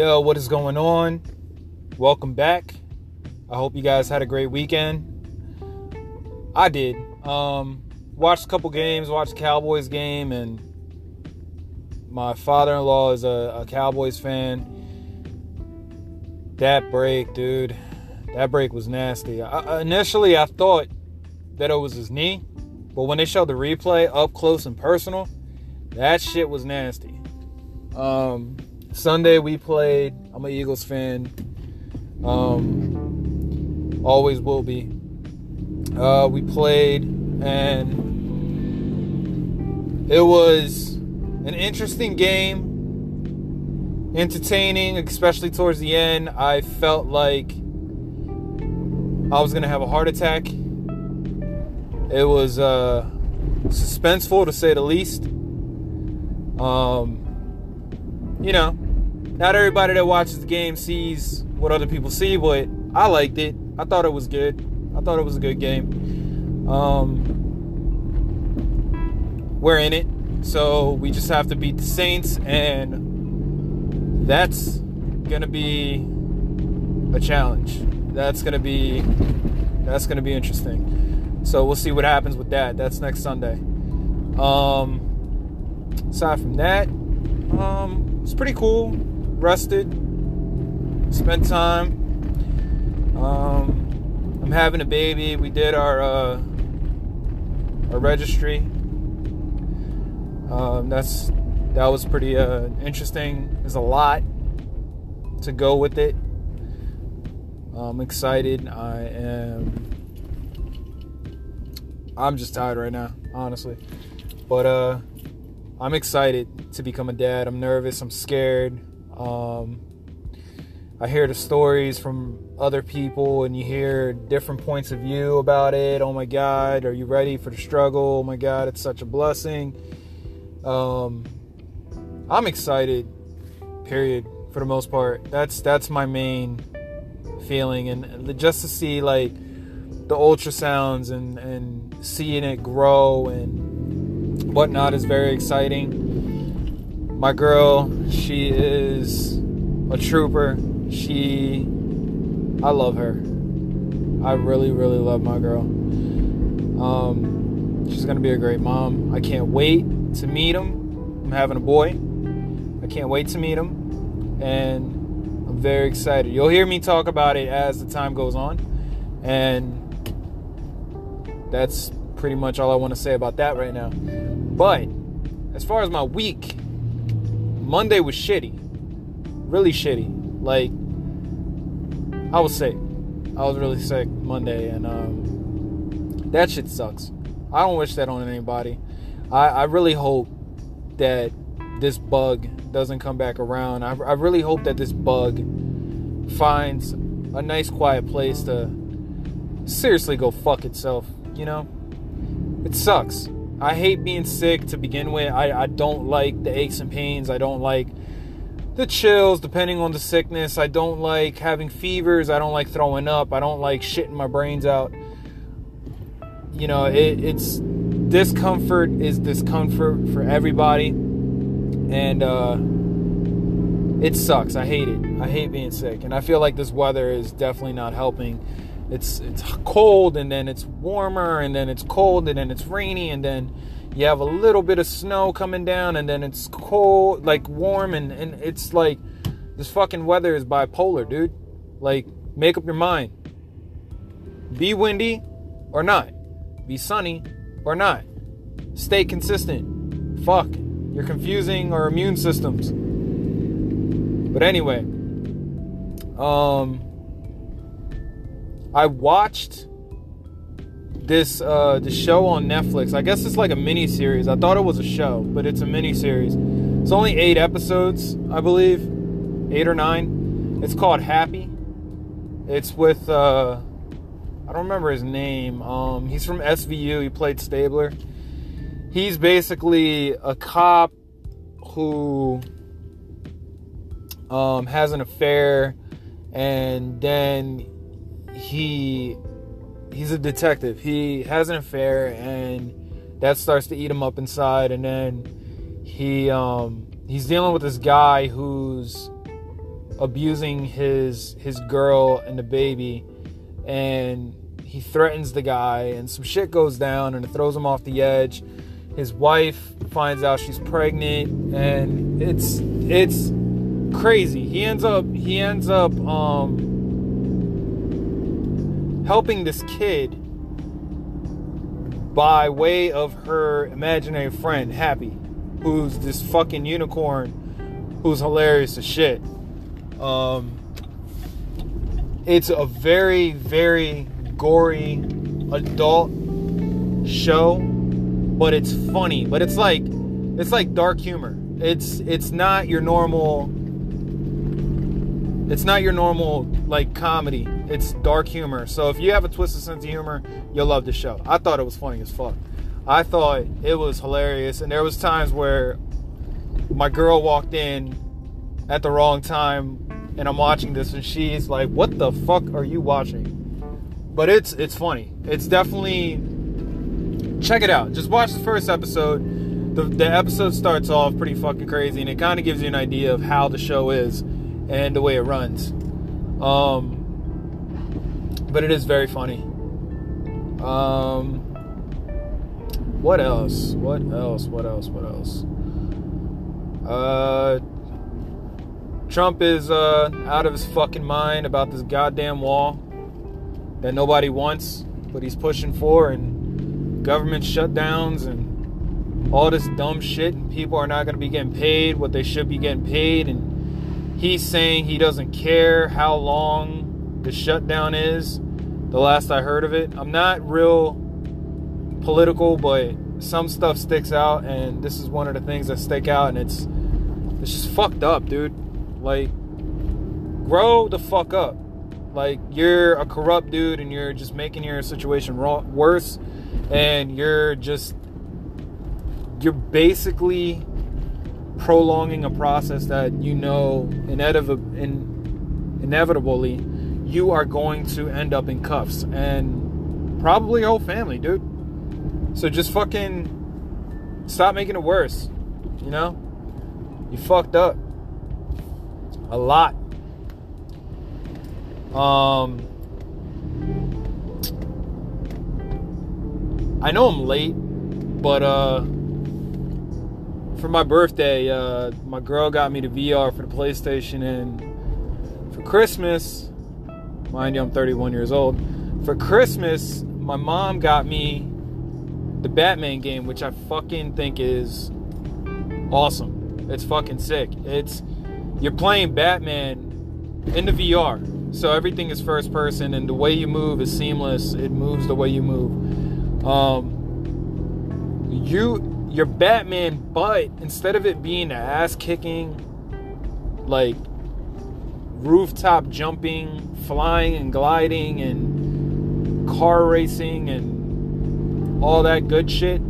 Yo, what is going on? Welcome back. I hope you guys had a great weekend. I did. Um, watched a couple games, watched Cowboys game, and my father-in-law is a, a Cowboys fan. That break, dude, that break was nasty. I, initially, I thought that it was his knee, but when they showed the replay up close and personal, that shit was nasty. Um, Sunday we played. I'm an Eagles fan. Um, always will be. Uh, we played, and it was an interesting game, entertaining, especially towards the end. I felt like I was gonna have a heart attack. It was uh, suspenseful to say the least. Um, you know, not everybody that watches the game sees what other people see, but I liked it. I thought it was good. I thought it was a good game. Um, we're in it, so we just have to beat the Saints, and that's gonna be a challenge. That's gonna be that's gonna be interesting. So we'll see what happens with that. That's next Sunday. Um, aside from that, um, it's pretty cool. Rested, spent time. Um, I'm having a baby. We did our uh, our registry. Um, that's that was pretty uh, interesting. There's a lot to go with it. I'm excited. I am. I'm just tired right now, honestly. But uh, I'm excited to become a dad. I'm nervous. I'm scared. Um, I hear the stories from other people, and you hear different points of view about it. Oh my God, are you ready for the struggle? Oh my God, it's such a blessing. Um, I'm excited. Period. For the most part, that's that's my main feeling, and just to see like the ultrasounds and and seeing it grow and whatnot is very exciting. My girl, she is a trooper. She, I love her. I really, really love my girl. Um, she's gonna be a great mom. I can't wait to meet him. I'm having a boy. I can't wait to meet him, and I'm very excited. You'll hear me talk about it as the time goes on, and that's pretty much all I want to say about that right now. But as far as my week, Monday was shitty. Really shitty. Like, I was sick. I was really sick Monday, and um, that shit sucks. I don't wish that on anybody. I, I really hope that this bug doesn't come back around. I, I really hope that this bug finds a nice quiet place to seriously go fuck itself, you know? It sucks. I hate being sick to begin with. I, I don't like the aches and pains. I don't like the chills depending on the sickness. I don't like having fevers. I don't like throwing up. I don't like shitting my brains out. You know, it, it's discomfort is discomfort for everybody. And uh, it sucks. I hate it. I hate being sick. And I feel like this weather is definitely not helping it's it's cold and then it's warmer and then it's cold and then it's rainy and then you have a little bit of snow coming down and then it's cold like warm and, and it's like this fucking weather is bipolar dude. Like make up your mind. Be windy or not. Be sunny or not. Stay consistent. Fuck. You're confusing our immune systems. But anyway um I watched this uh the show on Netflix. I guess it's like a mini series. I thought it was a show, but it's a mini series. It's only eight episodes, I believe, eight or nine. It's called Happy. It's with uh I don't remember his name. Um, he's from SVU. He played Stabler. He's basically a cop who um, has an affair, and then he he's a detective. He has an affair and that starts to eat him up inside. And then he um he's dealing with this guy who's abusing his his girl and the baby. And he threatens the guy and some shit goes down and it throws him off the edge. His wife finds out she's pregnant and it's it's crazy. He ends up he ends up um helping this kid by way of her imaginary friend happy who's this fucking unicorn who's hilarious as shit um, it's a very, very gory adult show, but it's funny. But it's like it's like dark humor. It's it's not your normal. It's not your normal like comedy. It's dark humor. So if you have a twisted sense of humor, you'll love the show. I thought it was funny as fuck. I thought it was hilarious, and there was times where my girl walked in at the wrong time and I'm watching this and she's like, "What the fuck are you watching?" But it's it's funny. It's definitely check it out. Just watch the first episode. The the episode starts off pretty fucking crazy and it kind of gives you an idea of how the show is and the way it runs. Um but it is very funny. Um what else? What else? What else? What else? Uh Trump is uh, out of his fucking mind about this goddamn wall that nobody wants, but he's pushing for, and government shutdowns and all this dumb shit, and people are not going to be getting paid what they should be getting paid, and he's saying he doesn't care how long the shutdown is. The last I heard of it, I'm not real political, but some stuff sticks out, and this is one of the things that stick out, and it's it's just fucked up, dude. Like, grow the fuck up. Like, you're a corrupt dude and you're just making your situation worse. And you're just, you're basically prolonging a process that you know inevitably you are going to end up in cuffs and probably your whole family, dude. So just fucking stop making it worse. You know? You fucked up a lot. Um, I know I'm late, but uh, for my birthday, uh, my girl got me the VR for the PlayStation, and for Christmas, mind you, I'm 31 years old. For Christmas, my mom got me the Batman game, which I fucking think is awesome. It's fucking sick. It's you're playing Batman in the VR. So everything is first person and the way you move is seamless. It moves the way you move. Um, you you're Batman, but instead of it being ass kicking, like rooftop jumping, flying and gliding and car racing and all that good shit,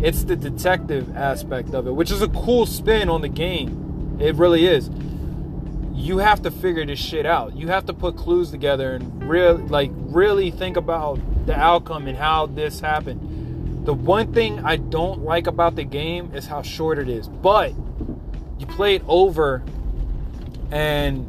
it's the detective aspect of it, which is a cool spin on the game it really is. You have to figure this shit out. You have to put clues together and really like really think about the outcome and how this happened. The one thing I don't like about the game is how short it is. But you play it over and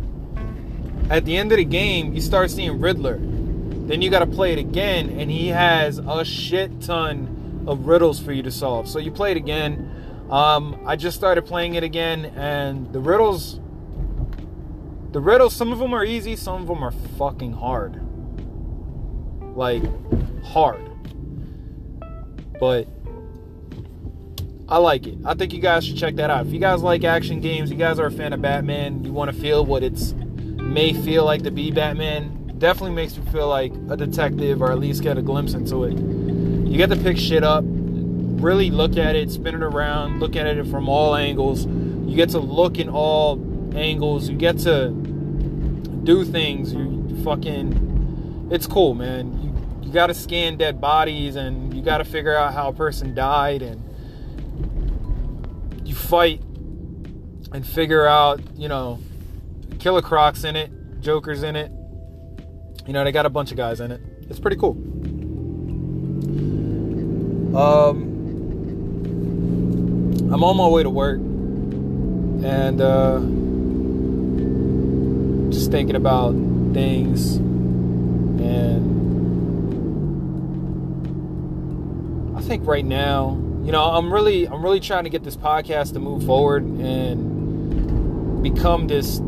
at the end of the game you start seeing Riddler. Then you got to play it again and he has a shit ton of riddles for you to solve. So you play it again um, I just started playing it again, and the riddles, the riddles, some of them are easy, some of them are fucking hard. Like, hard. But I like it. I think you guys should check that out. If you guys like action games, you guys are a fan of Batman, you want to feel what it's may feel like to be Batman, definitely makes you feel like a detective or at least get a glimpse into it. You get to pick shit up really look at it, spin it around, look at it from all angles. You get to look in all angles. You get to do things. You fucking, it's cool, man. Got to scan dead bodies and you got to figure out how a person died and you fight and figure out, you know, Killer Croc's in it, Joker's in it. You know, they got a bunch of guys in it. It's pretty cool. Um, I'm on my way to work, and uh, just thinking about things and I think right now, you know, I'm really I'm really trying to get this podcast to move forward and become this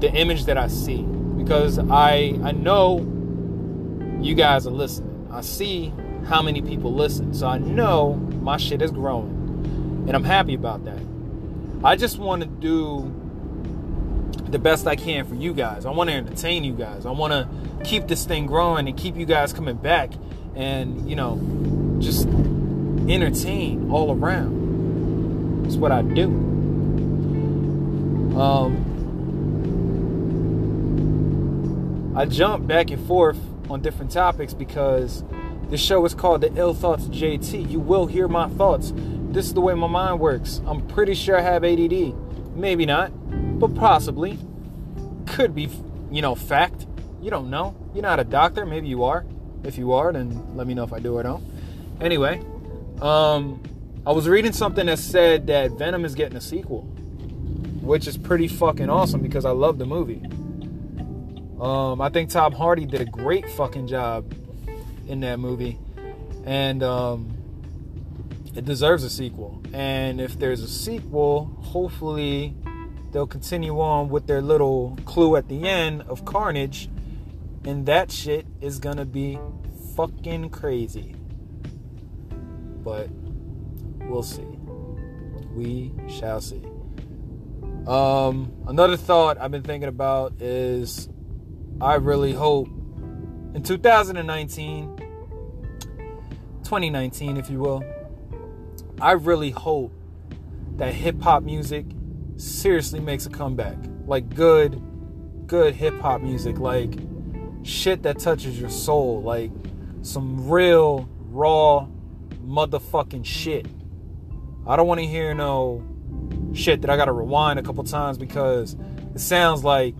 the image that I see because I I know you guys are listening. I see how many people listen. So I know my shit is growing. And I'm happy about that. I just want to do the best I can for you guys. I want to entertain you guys. I want to keep this thing growing and keep you guys coming back and, you know, just entertain all around. That's what I do. Um, I jump back and forth on different topics because the show is called The Ill Thoughts JT. You will hear my thoughts. This is the way my mind works. I'm pretty sure I have ADD. Maybe not, but possibly. Could be, you know, fact. You don't know. You're not a doctor. Maybe you are. If you are, then let me know if I do or don't. Anyway, um, I was reading something that said that Venom is getting a sequel, which is pretty fucking awesome because I love the movie. Um, I think Tom Hardy did a great fucking job in that movie, and um, it deserves a sequel. And if there's a sequel, hopefully they'll continue on with their little clue at the end of Carnage, and that shit is gonna be fucking crazy. But we'll see. We shall see. Um, another thought I've been thinking about is I really hope in 2019, 2019, if you will, I really hope that hip hop music seriously makes a comeback. Like good, good hip hop music. Like shit that touches your soul. Like some real, raw, motherfucking shit. I don't want to hear no shit that I gotta rewind a couple times because it sounds like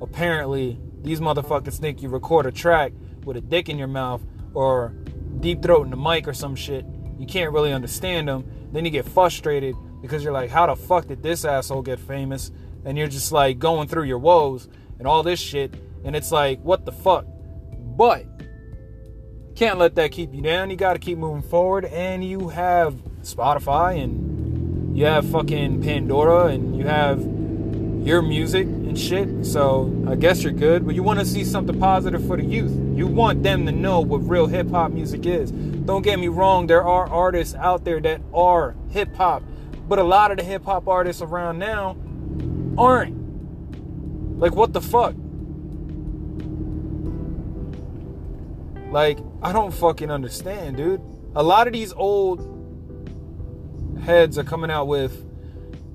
apparently these motherfuckers think you record a track with a dick in your mouth or deep throat in the mic or some shit. You can't really understand them. Then you get frustrated because you're like, how the fuck did this asshole get famous? And you're just like going through your woes and all this shit. And it's like, what the fuck? But can't let that keep you down. You got to keep moving forward. And you have Spotify and you have fucking Pandora and you have your music and shit. So I guess you're good, but you want to see something positive for the youth. You want them to know what real hip hop music is. Don't get me wrong, there are artists out there that are hip hop, but a lot of the hip hop artists around now aren't. Like, what the fuck? Like, I don't fucking understand, dude. A lot of these old heads are coming out with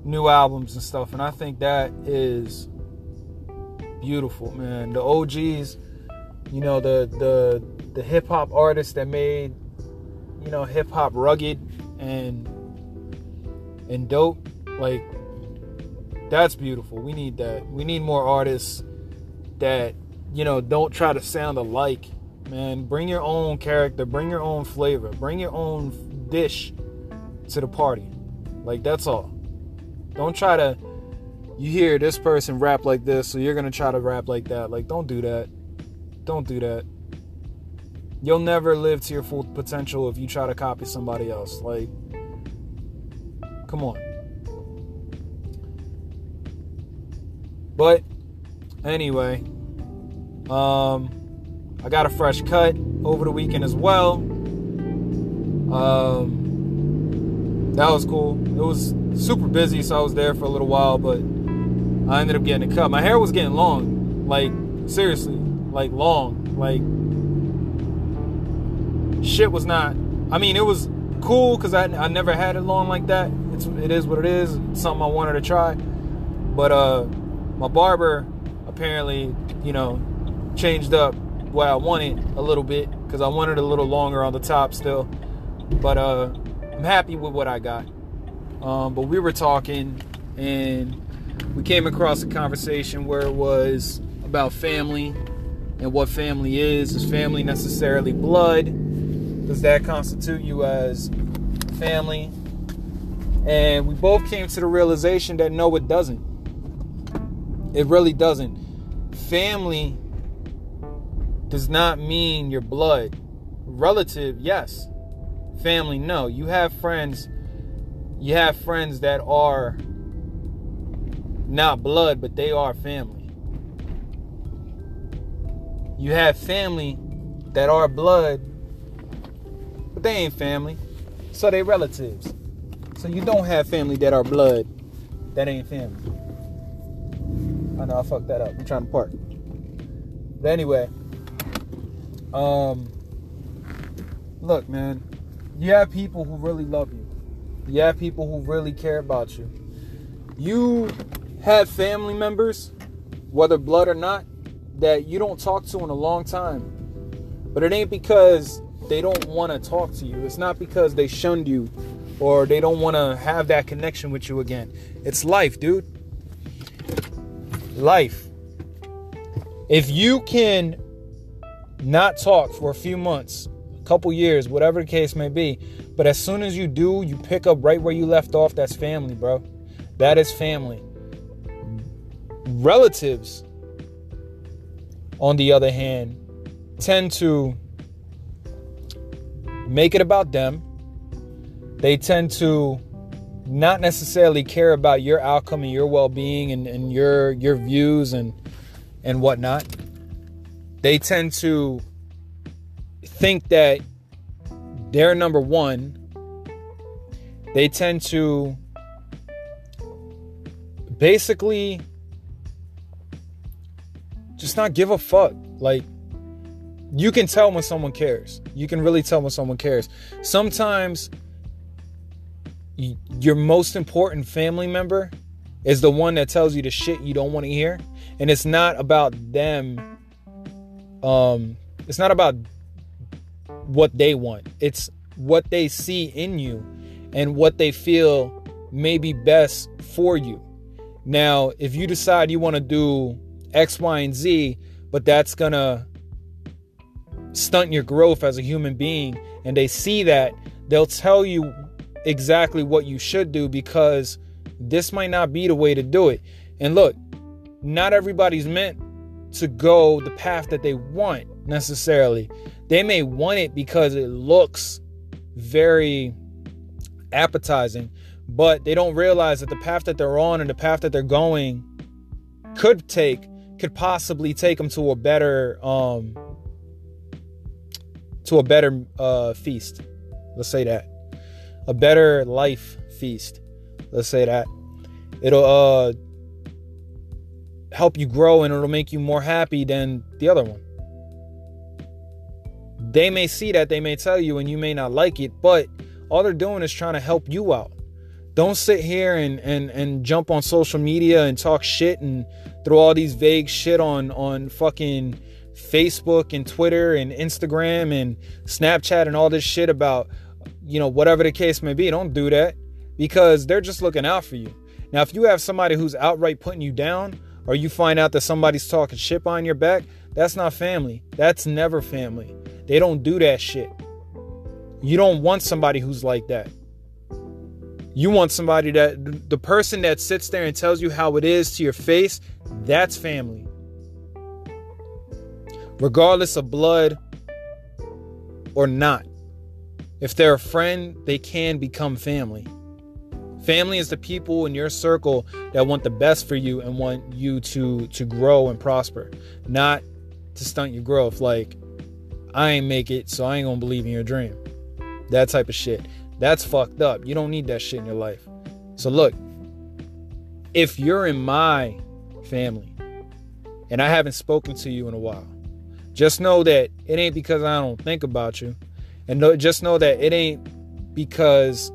new albums and stuff, and I think that is beautiful, man. The OGs, you know, the the the hip hop artists that made, you know, hip hop rugged and and dope, like that's beautiful. We need that. We need more artists that, you know, don't try to sound alike. Man, bring your own character, bring your own flavor, bring your own dish to the party. Like that's all. Don't try to you hear this person rap like this, so you're gonna try to rap like that. Like, don't do that. Don't do that. You'll never live to your full potential if you try to copy somebody else. Like, come on. But anyway, um, I got a fresh cut over the weekend as well. Um, that was cool. It was super busy, so I was there for a little while, but I ended up getting a cut. My hair was getting long, like seriously, like long, like shit was not. I mean, it was cool because I, I never had it long like that. It's it is what it is. It's something I wanted to try, but uh, my barber apparently, you know, changed up what I wanted a little bit because I wanted a little longer on the top still. But uh, I'm happy with what I got. Um, but we were talking and we came across a conversation where it was about family and what family is. Is family necessarily blood? Does that constitute you as family? And we both came to the realization that no, it doesn't. It really doesn't. family does not mean your blood. Relative, yes. Family, no. You have friends. You have friends that are not blood, but they are family. You have family that are blood, but they ain't family. So they relatives. So you don't have family that are blood that ain't family. I know I fucked that up. I'm trying to park. But anyway, um, look, man, you have people who really love you. You have people who really care about you. You have family members, whether blood or not, that you don't talk to in a long time. But it ain't because they don't want to talk to you. It's not because they shunned you or they don't want to have that connection with you again. It's life, dude. Life. If you can not talk for a few months, a couple years, whatever the case may be, but as soon as you do, you pick up right where you left off, that's family, bro. That is family. Relatives, on the other hand, tend to make it about them. They tend to not necessarily care about your outcome and your well-being and, and your your views and and whatnot. They tend to think that they're number one. They tend to basically just not give a fuck. Like you can tell when someone cares. You can really tell when someone cares. Sometimes your most important family member is the one that tells you the shit you don't want to hear and it's not about them um it's not about what they want it's what they see in you and what they feel may be best for you now if you decide you want to do x y and z but that's gonna stunt your growth as a human being and they see that they'll tell you exactly what you should do because this might not be the way to do it. And look, not everybody's meant to go the path that they want necessarily. They may want it because it looks very appetizing, but they don't realize that the path that they're on and the path that they're going could take could possibly take them to a better um to a better uh feast. Let's say that a better life feast. Let's say that. It'll uh help you grow and it'll make you more happy than the other one. They may see that, they may tell you, and you may not like it, but all they're doing is trying to help you out. Don't sit here and and and jump on social media and talk shit and throw all these vague shit on on fucking Facebook and Twitter and Instagram and Snapchat and all this shit about you know, whatever the case may be, don't do that because they're just looking out for you. Now, if you have somebody who's outright putting you down, or you find out that somebody's talking shit behind your back, that's not family. That's never family. They don't do that shit. You don't want somebody who's like that. You want somebody that the person that sits there and tells you how it is to your face, that's family. Regardless of blood or not. If they're a friend, they can become family. Family is the people in your circle that want the best for you and want you to to grow and prosper, not to stunt your growth. Like, I ain't make it, so I ain't gonna believe in your dream. That type of shit. That's fucked up. You don't need that shit in your life. So look, if you're in my family and I haven't spoken to you in a while, just know that it ain't because I don't think about you. And just know that it ain't because,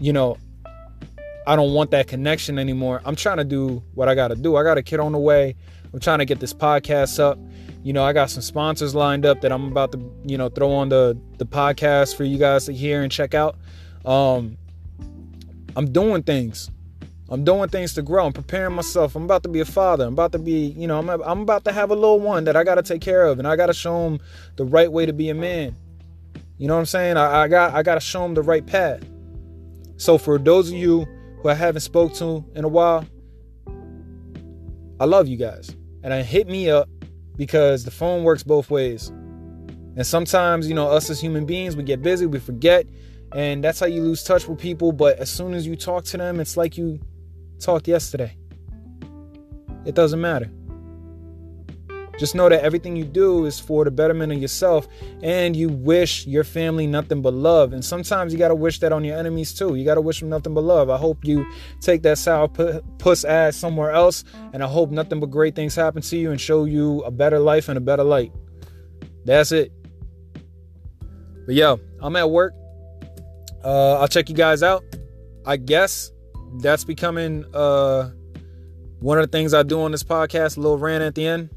you know, I don't want that connection anymore. I'm trying to do what I got to do. I got a kid on the way. I'm trying to get this podcast up. You know, I got some sponsors lined up that I'm about to, you know, throw on the the podcast for you guys to hear and check out. Um I'm doing things. I'm doing things to grow. I'm preparing myself. I'm about to be a father. I'm about to be, you know, I'm, I'm about to have a little one that I got to take care of, and I got to show him the right way to be a man. You know what I'm saying? I, I got I got to show him the right path. So for those of you who I haven't spoke to in a while, I love you guys. And I hit me up because the phone works both ways. And sometimes, you know, us as human beings, we get busy, we forget, and that's how you lose touch with people. But as soon as you talk to them, it's like you talked yesterday. It doesn't matter. Just know that everything you do is for the betterment of yourself and you wish your family nothing but love. And sometimes you got to wish that on your enemies too. You got to wish them nothing but love. I hope you take that sour puss ass somewhere else and I hope nothing but great things happen to you and show you a better life and a better light. That's it. But yo, I'm at work. Uh, I'll check you guys out. I guess that's becoming uh, one of the things I do on this podcast, a little rant at the end.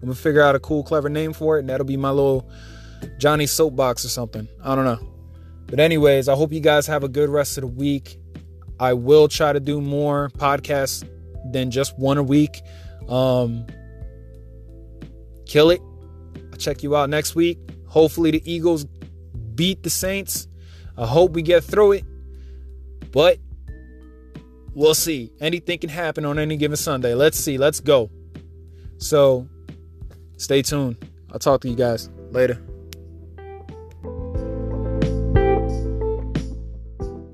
I'm gonna figure out a cool, clever name for it, and that'll be my little Johnny soapbox or something. I don't know. But anyways, I hope you guys have a good rest of the week. I will try to do more podcasts than just one a week. Um, kill it. I'll check you out next week. Hopefully the Eagles beat the Saints. I hope we get through it. But we'll see. Anything can happen on any given Sunday. Let's see. Let's go. So Stay tuned. I'll talk to you guys later.